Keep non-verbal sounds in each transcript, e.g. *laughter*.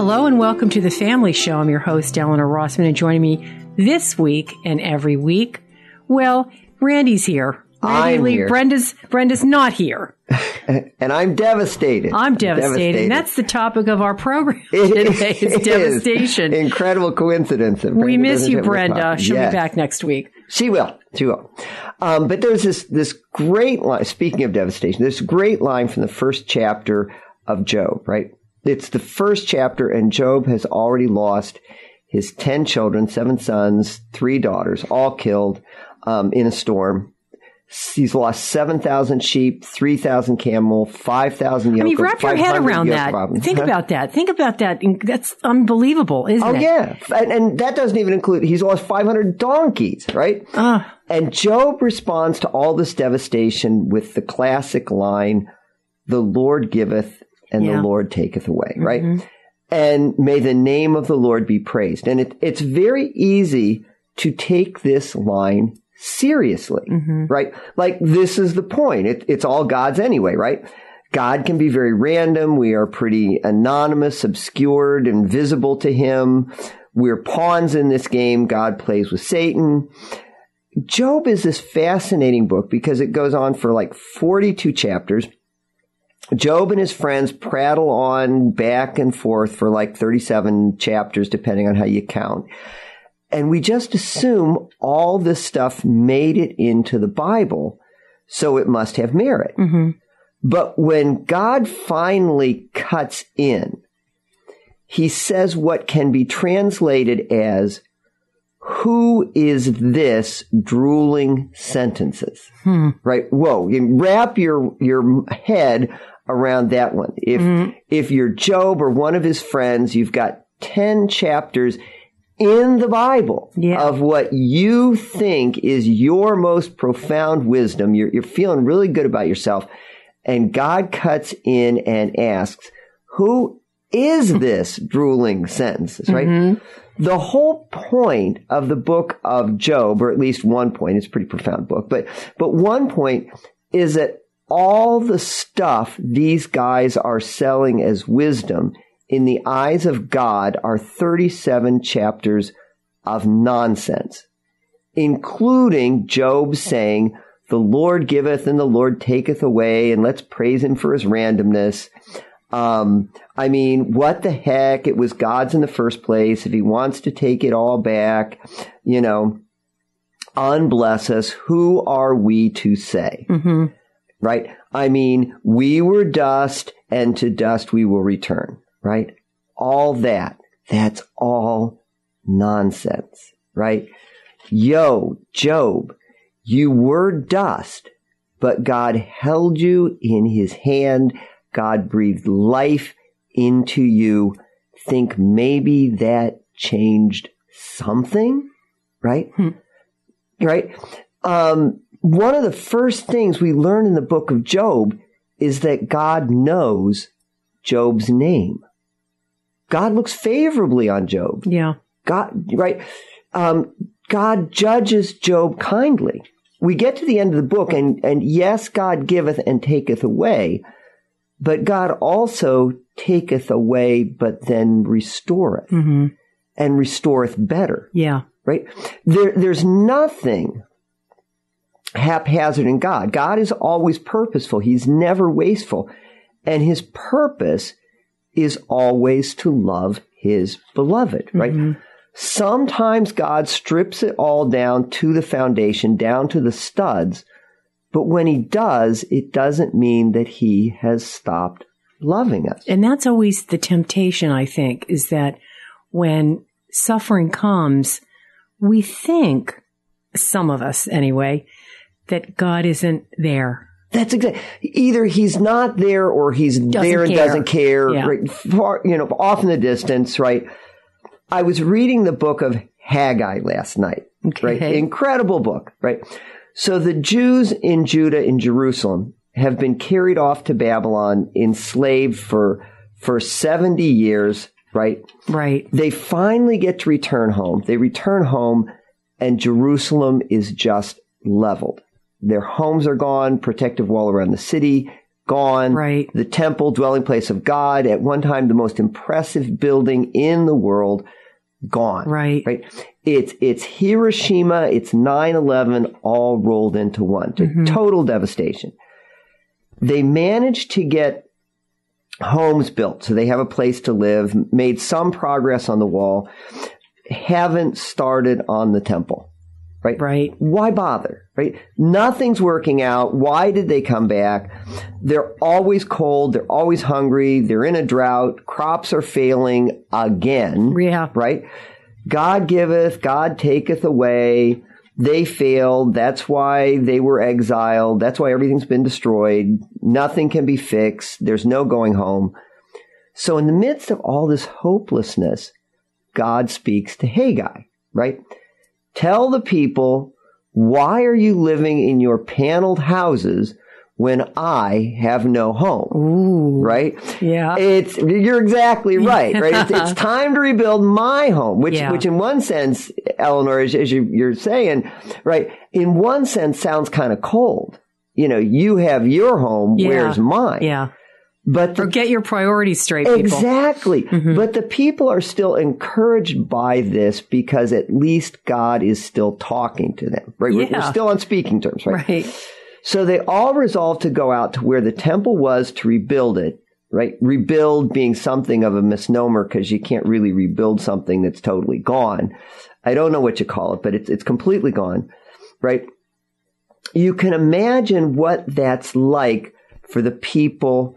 Hello and welcome to the Family Show. I'm your host, Eleanor Rossman, and joining me this week and every week, well, Randy's here. I'm here. Brenda's Brenda's not here. *laughs* and I'm devastated. I'm devastated. And that's the topic of our program It today. is- *laughs* it is. devastation. Incredible coincidence. we miss you, Brenda. She'll Yes. be back next week. She will. She will. Um, but there's this this great line. Speaking of devastation, this great line from the first chapter of Job. Right. It's the first chapter, and Job has already lost his ten children, seven sons, three daughters, all killed um, in a storm. He's lost seven thousand sheep, three thousand camel, five thousand yoke. I mean, wrap your head around that. oxen. Think Huh? about that. Think about that. That's unbelievable, isn't Oh it? yeah, and, and that doesn't even include he's lost 500 donkeys, right? Ah. and Job responds to all this devastation with the classic line, "The Lord giveth, and Yeah. Mm-hmm. the Lord taketh away." Right? And may the name of the Lord be praised. And it, it's very easy to take this line seriously, Mm-hmm. right? Like this is the point. It, it's all God's anyway, right? God can be very random. We are pretty anonymous, obscured, invisible to him. We're pawns in this game. God plays with Satan. Job is this fascinating book because it goes on for like 42 chapters. Job and his friends prattle on back and forth for like 37 chapters, depending on how you count. And we just assume all this stuff made it into the Bible, so it must have merit. Mm-hmm. But when God finally cuts in, he says what can be translated as, who is this drooling sentences? Hmm. Right? Whoa. You wrap your, your head around that one. If, mm-hmm. if you're Job or one of his friends, you've got 10 chapters in the Bible Yeah. of what you think is your most profound wisdom. You're, you're feeling really good about yourself. And God cuts in and asks, who is hmm. this drooling sentences, right? Mm-hmm. The whole point of the book of Job, or at least one point, it's a pretty profound book, but, but one point is that all the stuff these guys are selling as wisdom in the eyes of God are 37 chapters of nonsense, including Job saying, the Lord giveth and the Lord taketh away, and let's praise him for his randomness. Um, I mean, what the heck? It was God's in the first place. If he wants to take it all back, you know, unbless us. Who are we to say? Right? I mean, we were dust and to dust we will return, right? All that. That's all nonsense, right? Yo, Job, you were dust, but God held you in his hand. God breathed life into you. Think maybe that changed something, right? Right? Um, one of the first things we learn in the book of Job is that God knows Job's name. God looks favorably on Job. Yeah. God, right? Um, God judges Job kindly. We get to the end of the book and, and yes, God giveth and taketh away, but God also taketh away, but then restoreth and restoreth better, Yeah. right? There, there's nothing haphazard in God. God is always purposeful. He's never wasteful. And his purpose is always to love his beloved, right? Mm-hmm. Sometimes God strips it all down to the foundation, down to the studs. But when he does, it doesn't mean that he has stopped loving us. And that's always the temptation, I think, is that when suffering comes, we think, some of us anyway, that God isn't there. That's exactly. Either he's not there or he's there and care. doesn't care. Yeah. Right, far, you know, off in the distance. Right. I was reading the book of Haggai last night. Right. Okay. Incredible book. Right. So the Jews in Judah in Jerusalem have been carried off to Babylon, enslaved for for seventy years. Right. Right. They finally get to return home. They return home and Jerusalem is just leveled. Their homes are gone, protective wall around the city. gone. Right. The temple, dwelling place of God, at one time the most impressive building in the world, gone. Right. Right. It's, it's Hiroshima, it's 9-11 all rolled into one. Mm-hmm. Total devastation. They managed to get homes built so they have a place to live, made some progress on the wall, haven't started on the temple. Right? Right. Why bother? Right? Nothing's working out. Why did they come back? They're always cold. They're always hungry. They're in a drought. Crops are failing again. Yeah. Right? God giveth, God taketh away. They failed. That's why they were exiled. That's why everything's been destroyed. Nothing can be fixed. There's no going home. So in the midst of all this hopelessness, God speaks to Haggai, right? Tell the people, why are you living in your paneled houses when I have no home? Ooh. Right? Yeah. It's you're exactly right, right? It's, it's *laughs* time to rebuild my home, which Yeah. which in one sense, Eleanor, as, as you, you're saying, right? In one sense, sounds kind of cold. You know, you have your home. Yeah. Where's mine? Yeah. But the Or get your priorities straight, people. Mm-hmm. Exactly. But the people are still encouraged by this because at least God is still talking to them, right? We're- We're, still on speaking terms, right? Right. So they all resolved to go out to where the temple was to rebuild it, right? Rebuild being something of a misnomer because you can't really rebuild something that's totally gone. I don't know what you call it, but it's, it's completely gone, right? You can imagine what that's like for the people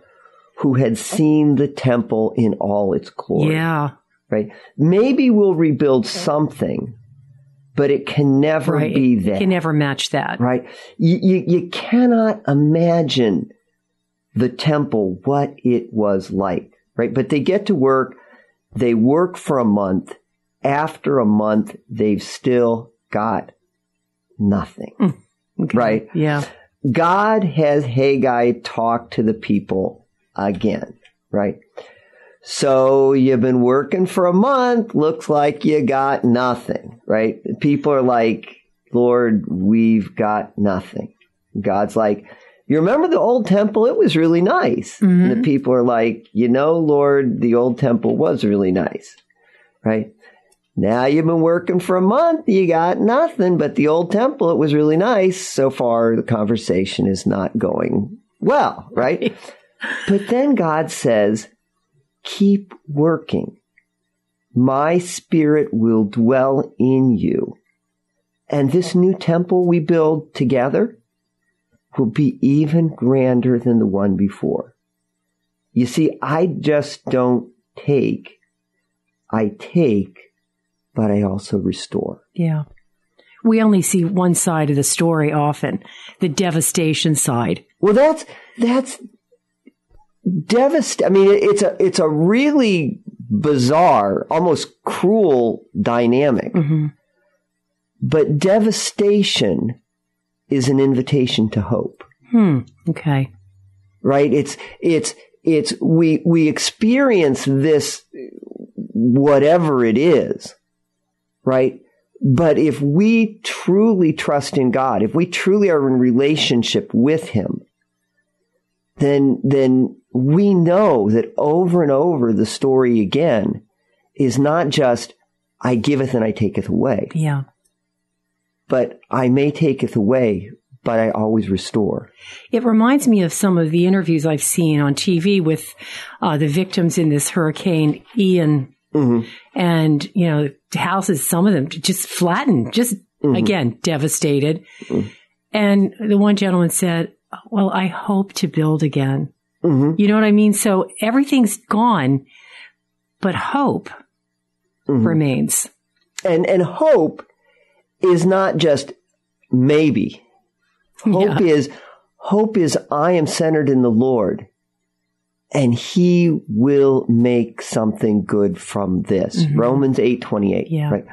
who had seen the temple in all its glory Yeah. right? Maybe we'll rebuild something, but it can never Right. be that, can never match that. right? You, you, you cannot imagine the temple, what it was like, right? But they get to work, they work for a month. After a month, they've still got nothing, hmm. Okay. right? Yeah. God has Haggai talk to the people again, right? So you've been working for a month. Looks like you got nothing, right? People are like, Lord, we've got nothing. God's like, you remember the old temple? It was really nice. And the mm-hmm. people are like, you know, Lord, the old temple was really nice, right? Now you've been working for a month, you got nothing, but the old temple, it was really nice. So far, the conversation is not going well, right? But then God says, keep working. My spirit will dwell in you. And this new temple we build together will be even grander than the one before. You see, I just don't take. I take but I also restore. Yeah. We only see one side of the story often, the devastation side. Well, that's that's devastating. I mean, it's a it's a really bizarre, almost cruel dynamic. Mm-hmm. But devastation is an invitation to hope, Hmm. Okay. right? It's it's it's we we experience this whatever it is, right? But if we truly trust in God, if we truly are in relationship with Him, then, then we know that over and over the story again is not just, I giveth and I taketh away, Yeah. but I may taketh away, but I always restore. It reminds me of some of the interviews I've seen on TV with uh, the victims in this Hurricane Ian. Mhm. And, you know, houses, some of them just flattened, just again, devastated. And the one gentleman said, well, I hope to build again. Mhm. You know what I mean? So everything's gone, but hope remains. And, and hope is not just maybe. Hope is, hope is I am centered in the Lord and he will make something good from this. Romans 8, 28. Yeah. Right.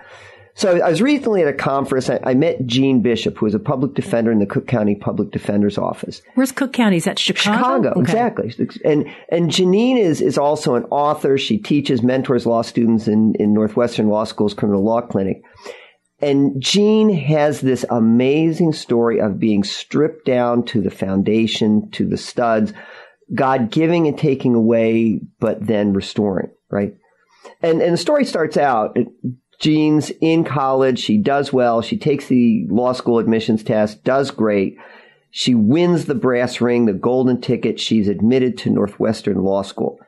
So I was recently at a conference. I, I met Jeanne Bishop, who is a public defender in the Cook County Public Defender's Office. Where's Cook County? Is that Chicago? Chicago, Okay. exactly. And and Janine is is also an author. She teaches, mentors law students in in Northwestern Law School's criminal law clinic. And Jeanne has this amazing story of being stripped down to the foundation, to the studs, God giving and taking away, but then restoring, right? And, and the story starts out, Jeanne's in college. She does well. She takes the law school admissions test, does great. She wins the brass ring, the golden ticket. She's admitted to Northwestern Law School.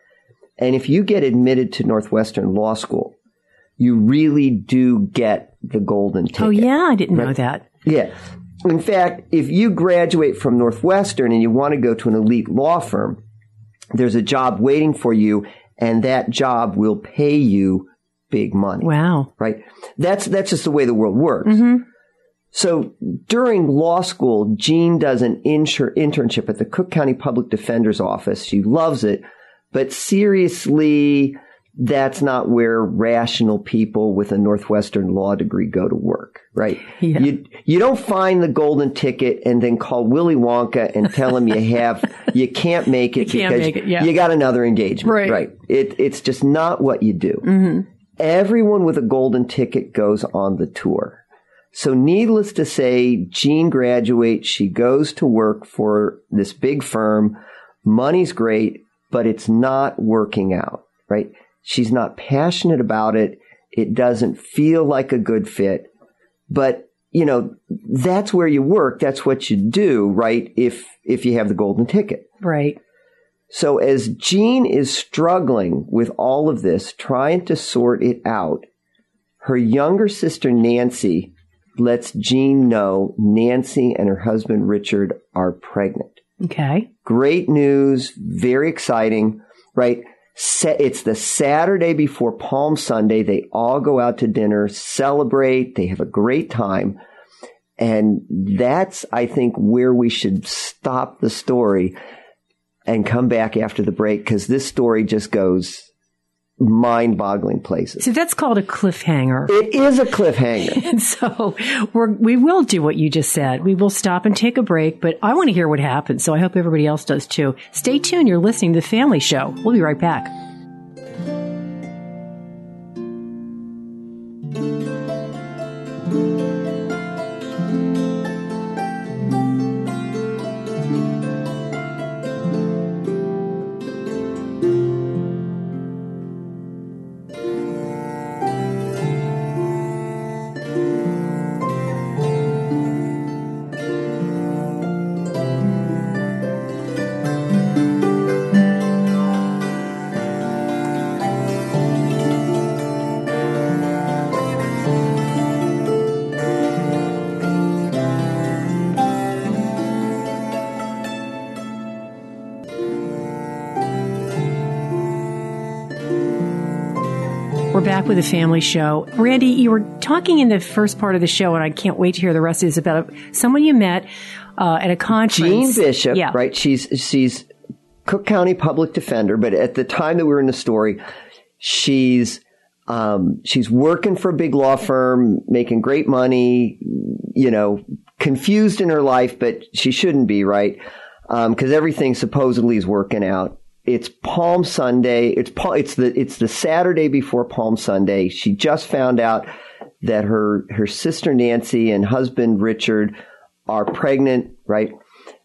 And if you get admitted to Northwestern Law School, you really do get the golden oh, ticket. Oh, yeah. I didn't right? know that. Yeah. In fact, if you graduate from Northwestern and you want to go to an elite law firm, there's a job waiting for you and that job will pay you big money. Wow. Right? That's, that's just the way the world works. Mm-hmm. So during law school, Jeanne does an insur- internship at the Cook County Public Defender's Office. She loves it, but seriously, that's not where rational people with a Northwestern law degree go to work, right? Yeah. You, you don't find the golden ticket and then call Willy Wonka and tell him you *laughs* have, you can't make it because make it, yeah. you got another engagement, right? right. It, it's just not what you do. Mm-hmm. Everyone with a golden ticket goes on the tour. So needless to say, Jeanne graduates. She goes to work for this big firm. Money's great, but it's not working out, right? She's not passionate about it. It doesn't feel like a good fit, but you know, that's where you work. That's what you do, right? If, if you have the golden ticket. Right. So as Jeanne is struggling with all of this, trying to sort it out, her younger sister Nancy lets Jeanne know Nancy and her husband Richard are pregnant. Okay. Great news. Very exciting, right? It's the Saturday before Palm Sunday. They all go out to dinner, celebrate. They have a great time. And that's, I think, where we should stop the story and come back after the break because this story just goes mind boggling places. See, that's called a cliffhanger. It is a cliffhanger. and *laughs* so we're, we will do what you just said. We will stop and take a break, but I want to hear what happens. So I hope everybody else does too. Stay tuned. You're listening to The Family Show. We'll be right back. Back with a family show. Randy, you were talking in the first part of the show, and I can't wait to hear the rest of this about someone you met uh, at a conference. Jeanne Bishop, yeah. right? She's she's Cook County Public Defender, but at the time that we were in the story, she's um, she's working for a big law firm, making great money. You know, confused in her life, but she shouldn't be, right? Because um, everything supposedly is working out it's Palm Sunday. It's it's the it's the Saturday before Palm Sunday. She just found out that her her sister Nancy and husband Richard are pregnant, right?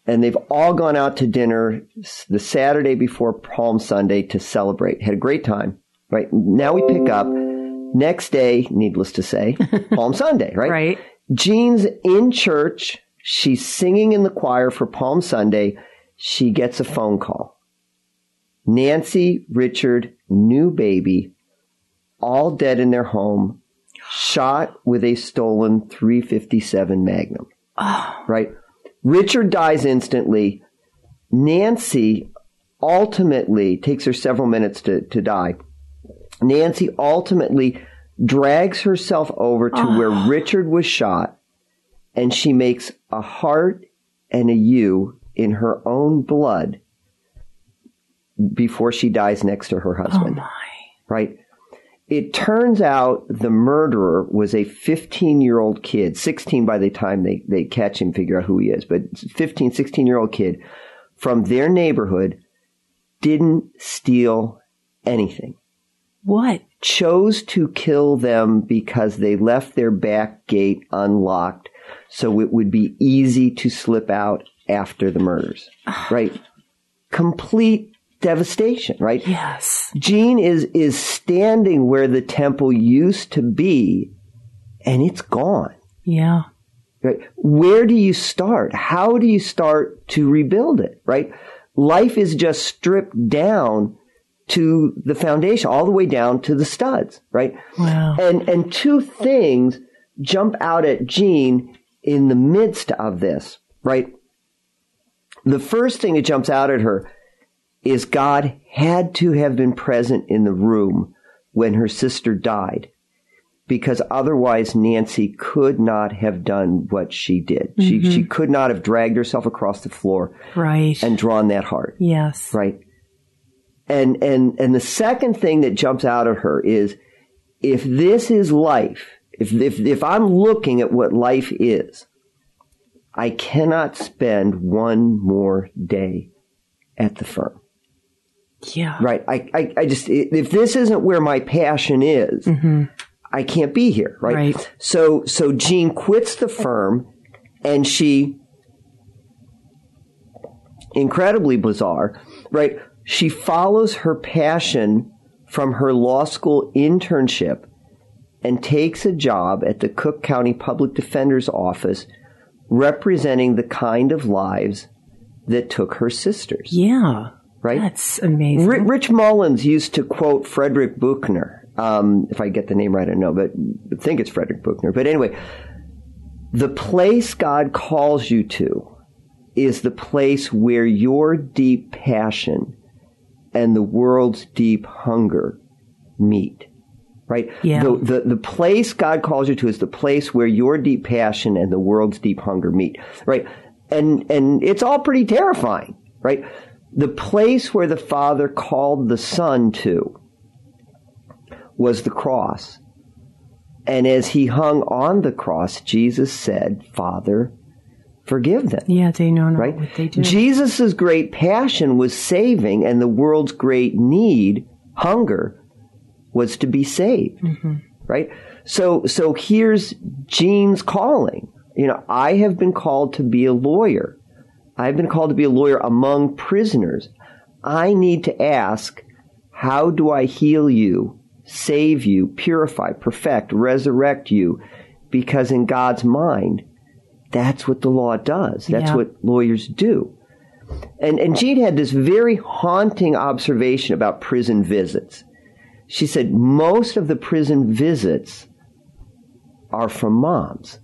And they've all gone out to dinner the Saturday before Palm Sunday to celebrate. Had a great time, right? Now we pick up next day, needless to say, *laughs* Palm Sunday, right? Right. Jeanne's in church. She's singing in the choir for Palm Sunday. She gets a phone call Nancy, Richard, new baby, all dead in their home, shot with a stolen 357 Magnum. Oh. Right? Richard dies instantly. Nancy ultimately takes her several minutes to, to die. Nancy ultimately drags herself over to oh. where Richard was shot and she makes a heart and a U in her own blood before she dies next to her oh, husband. Oh right? It turns out the murderer was a 15 year old kid, 16 by the time they, they catch him, figure out who he is, but 15, 16 year old kid from their neighborhood didn't steal anything. What? chose to kill them because they left their back gate unlocked so it would be easy to slip out after the murders. *sighs* right? Complete devastation, right? Yes. Jeanne is is standing where the temple used to be and it's gone. Yeah. Right? Where do you start? How do you start to rebuild it, right? Life is just stripped down to the foundation, all the way down to the studs, right? Wow. And and two things jump out at Jeanne in the midst of this, right? The first thing that jumps out at her is God had to have been present in the room when her sister died because otherwise Nancy could not have done what she did. She mm-hmm. she could not have dragged herself across the floor Right. and drawn that heart yes. right? And and and the second thing that jumps out at her is if this is life, if if if I'm looking at what life is, I cannot spend one more day at the firm. Yeah. Right. I, I, I just, if this isn't where my passion is, mm-hmm. I can't be here. Right? Right. So, so Jeanne quits the firm and she, incredibly bizarre, right? She follows her passion from her law school internship and takes a job at the Cook County Public Defender's Office representing the kind of lives that took her sisters, Yeah. Right? That's amazing. Ri- Rich Mullins used to quote Frederick Buechner. Um, if I get the name right, I don't know, but I think it's Frederick Buechner. But anyway, the place God calls you to is the place where your deep passion and the world's deep hunger meet. Right? Yeah. The, the, the place God calls you to is the place where your deep passion and the world's deep hunger meet. Right? And, and it's all pretty terrifying. Right? The place where the Father called the Son to was the cross. And as he hung on the cross, Jesus said, Father, forgive them. yeah, they know not Right? what they do. Jesus' great passion was saving, and the world's great need, hunger, was to be saved. Mm-hmm. Right? So, so here's Jeanne's calling. You know, I have been called to be a lawyer. I've been called to be a lawyer among prisoners. I need to ask, how do I heal you, save you, purify, perfect, resurrect you? Because in God's mind, that's what the law does. That's Yeah. what lawyers do. And, and Jeanne had this very haunting observation about prison visits. She said most of the prison visits are from moms.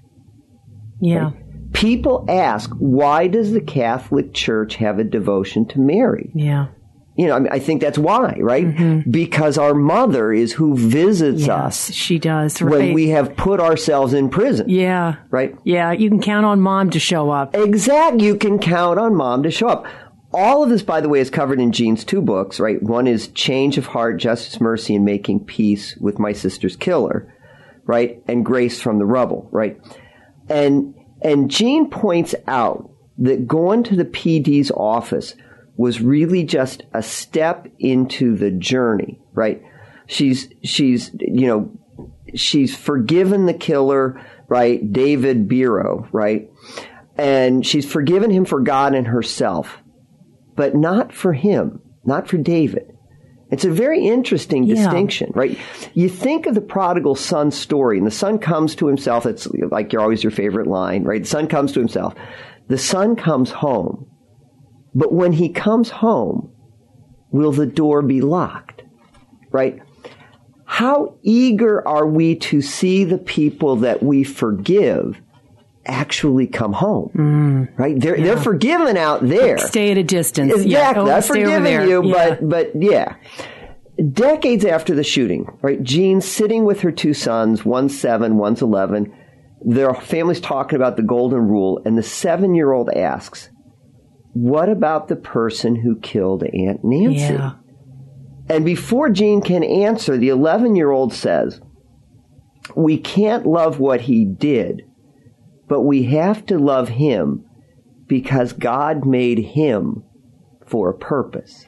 yeah. People ask, why does the Catholic Church have a devotion to Mary? Yeah. You know, I, mean, I think that's why, right? Mm-hmm. Because our mother is who visits us she does. Right. when we have put ourselves in prison, yeah. right? Yeah. You can count on mom to show up. Exact. You can count on mom to show up. All of this, by the way, is covered in Jeanne's two books, right? One is Change of Heart, Justice, Mercy, and Making Peace with My Sister's Killer, right? And Grace from the Rubble, right? And, and Jeanne points out that going to the PD's office was really just a step into the journey, right? She's, she's, you know, she's forgiven the killer, right? David Biro, right? And she's forgiven him for God and herself, but not for him, not for David. It's a very interesting Yeah. distinction, right? You think of the prodigal son story, and the son comes to himself. It's like you're always your favorite line, right? The son comes to himself. The son comes home, but when he comes home, will the door be locked? Right? How eager are we to see the people that we forgive actually come home? Mm. Right? They're, they're forgiven out there. Stay at a distance. Exactly. Yeah. Oh, I've forgiven you, Yeah. but but yeah. Decades after the shooting, right? Jeanne's sitting with her two sons, one's seven, one's eleven. Their family's talking about the golden rule, and the seven-year-old asks, "What about the person who killed Aunt Nancy?" Yeah. And before Jeanne can answer, the 11 year old says, We can't love what he did, but we have to love him because God made him for a purpose.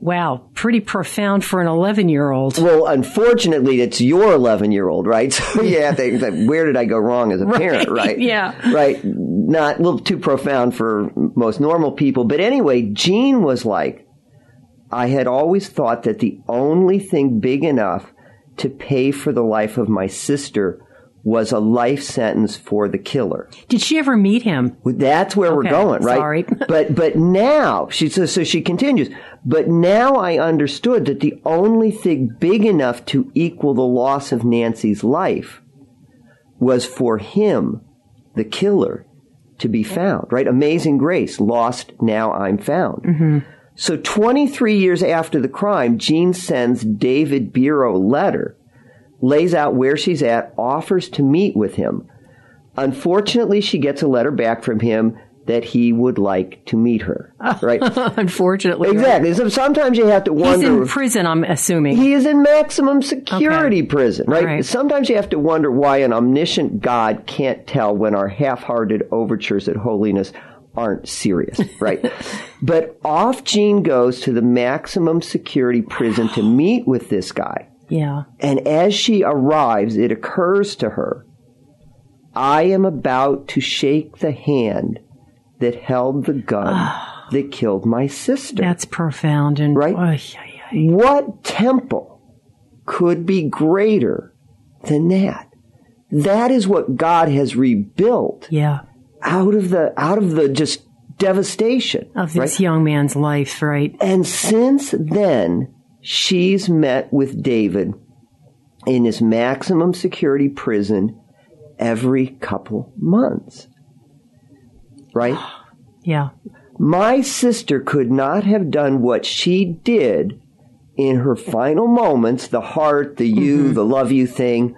Wow, pretty profound for an 11 year old. Well, unfortunately, it's your 11 year old, right? *laughs* So have to think, where did I go wrong as a Right, parent, right? *laughs* yeah. Right. Not a little too profound for most normal people. But anyway, Jeanne was like, I had always thought that the only thing big enough to pay for the life of my sister was a life sentence for the killer. Did she ever meet him? That's where we're going, right? sorry. *laughs* but but now she says so she continues. But now I understood that the only thing big enough to equal the loss of Nancy's life was for him, the killer, to be found. Right? Amazing grace, lost. Now I'm found. Mm-hmm. So 23 years after the crime, Jeanne sends David Biro a letter, lays out where she's at, offers to meet with him. Unfortunately, she gets a letter back from him that he would like to meet her. *laughs* Right? Unfortunately. right? exactly. So sometimes you have to wonder. He's in prison, I'm assuming. he is in maximum security prison, right? Right. Sometimes you have to wonder why an omniscient God can't tell when our half-hearted overtures at holiness aren't serious, *laughs* right? but off Jeanne goes to the maximum security prison to meet with this guy. Yeah. And as she arrives, it occurs to her, I am about to shake the hand that held the gun *sighs* that killed my sister. That's profound and Right? Ay, ay, ay. What temple could be greater than that? That is what God has rebuilt yeah. out of the out of the just devastation Of this right? young man's life, right? And since then, she's met with David in his maximum security prison every couple months. Right? *gasps* Yeah. My sister could not have done what she did in her final moments, the heart, the you, mm-hmm. the love you thing,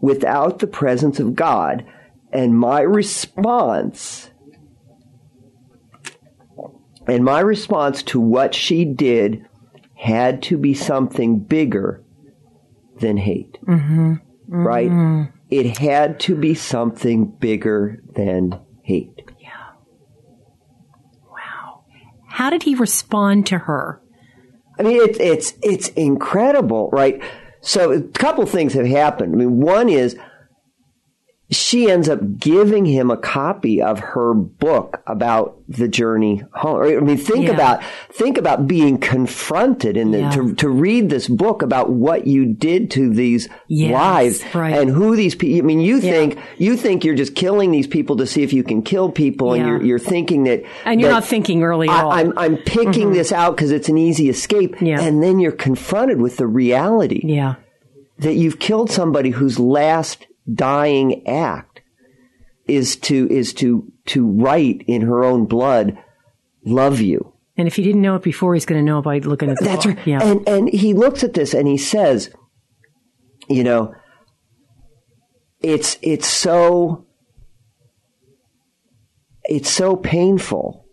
without the presence of God. And my response, and my response to what she did had to be something bigger than hate. Mm-hmm. Right? Mm-hmm. It had to be something bigger than hate. Yeah. Wow. How did he respond to her? I mean, it's it's it's incredible, right? So a couple things have happened. I mean, one is she ends up giving him a copy of her book about the journey home. I mean, think Yeah. about think about being confronted in the, Yeah. to to read this book about what you did to these Yes, lives right. and who these people. I mean, you think you think you're just killing these people to see if you can kill people, and Yeah. you're you're thinking that And you're that- not thinking early at all. I, I'm I'm picking mm-hmm. this out because it's an easy escape, Yeah. and then you're confronted with the reality yeah. that you've killed somebody whose last dying act is to is to to write in her own blood, "Love you." And if he didn't know it before, he's going to know by looking at the That's right. Yeah. And and he looks at this and he says, you know, it's it's so it's so painful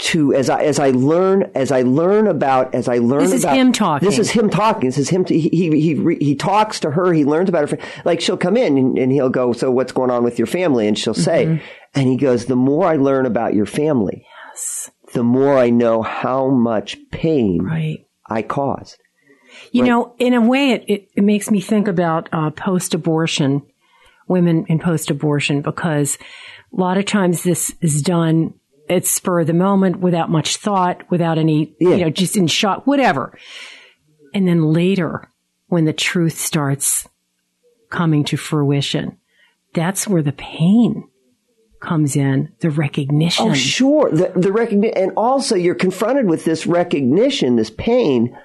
to as I as I learn as I learn about as I learn This is about him talking. This is him talking. This is him. He he he, he talks to her. He learns about her. Like she'll come in and, and he'll go, "So what's going on with your family?" And she'll say, Mm-hmm. and he goes, "The more I learn about your family, yes. the more I know how much pain right. I caused." You know, in a way, it, it, it makes me think about uh, post abortion, women in post abortion, because a lot of times this is done at spur of the moment without much thought, without any, Yeah. you know, just in shock, whatever. And then later, when the truth starts coming to fruition, that's where the pain comes in, the recognition. Oh, sure. The the recognition, and also you're confronted with this recognition, this pain,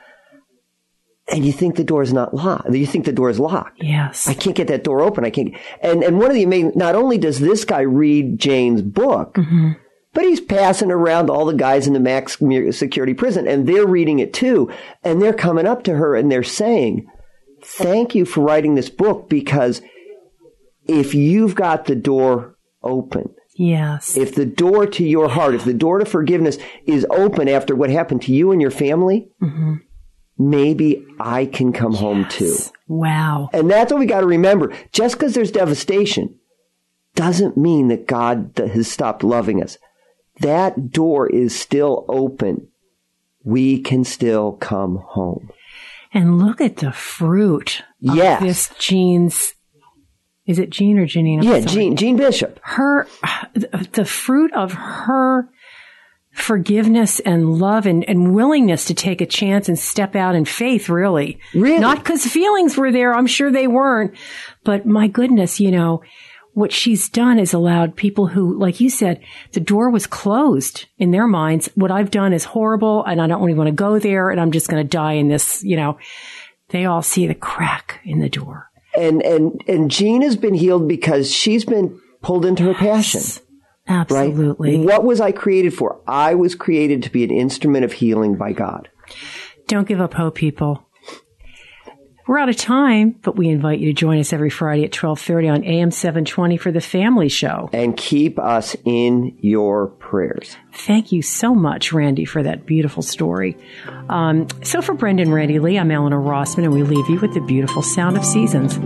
and you think the door is not locked. You think the door is locked. Yes. I can't get that door open. I can't. And and one of the amazing. Not only does this guy read Jane's book, mm-hmm. But he's passing around all the guys in the max security prison, and they're reading it too, and they're coming up to her and they're saying, "Thank you for writing this book because if you've got the door open." yes. if the door to your heart, if the door to forgiveness is open after what happened to you and your family, mm-hmm. maybe I can come home too. wow. And that's what we got to remember. Just because there's devastation doesn't mean that God has stopped loving us. That door is still open. we can still come home. And look at the fruit of Yes. this Jeanne's. Is it Jeanne or Janine? I'm Yeah, sorry. Jeanne, Jeanne Bishop. Her, the fruit of her forgiveness and love and, and willingness to take a chance and step out in faith, really. Really? Not because feelings were there. I'm sure they weren't. But my goodness, you know, what she's done is allowed people who, like you said, the door was closed in their minds. What I've done is horrible and I don't really want to go there and I'm just going to die in this, you know. They all see the crack in the door. And, and, and Jeanne has been healed because she's been pulled into her passion. Right? Absolutely. What was I created for? I was created to be an instrument of healing by God. Don't give up hope, people. We're out of time, but we invite you to join us every Friday at 1230 on AM 720 for the Family Show. And keep us in your prayers. Thank you so much, Randy, for that beautiful story. Um, so for Brendan Randy Lee, I'm Eleanor Rossman, and we leave you with the beautiful sound of seasons.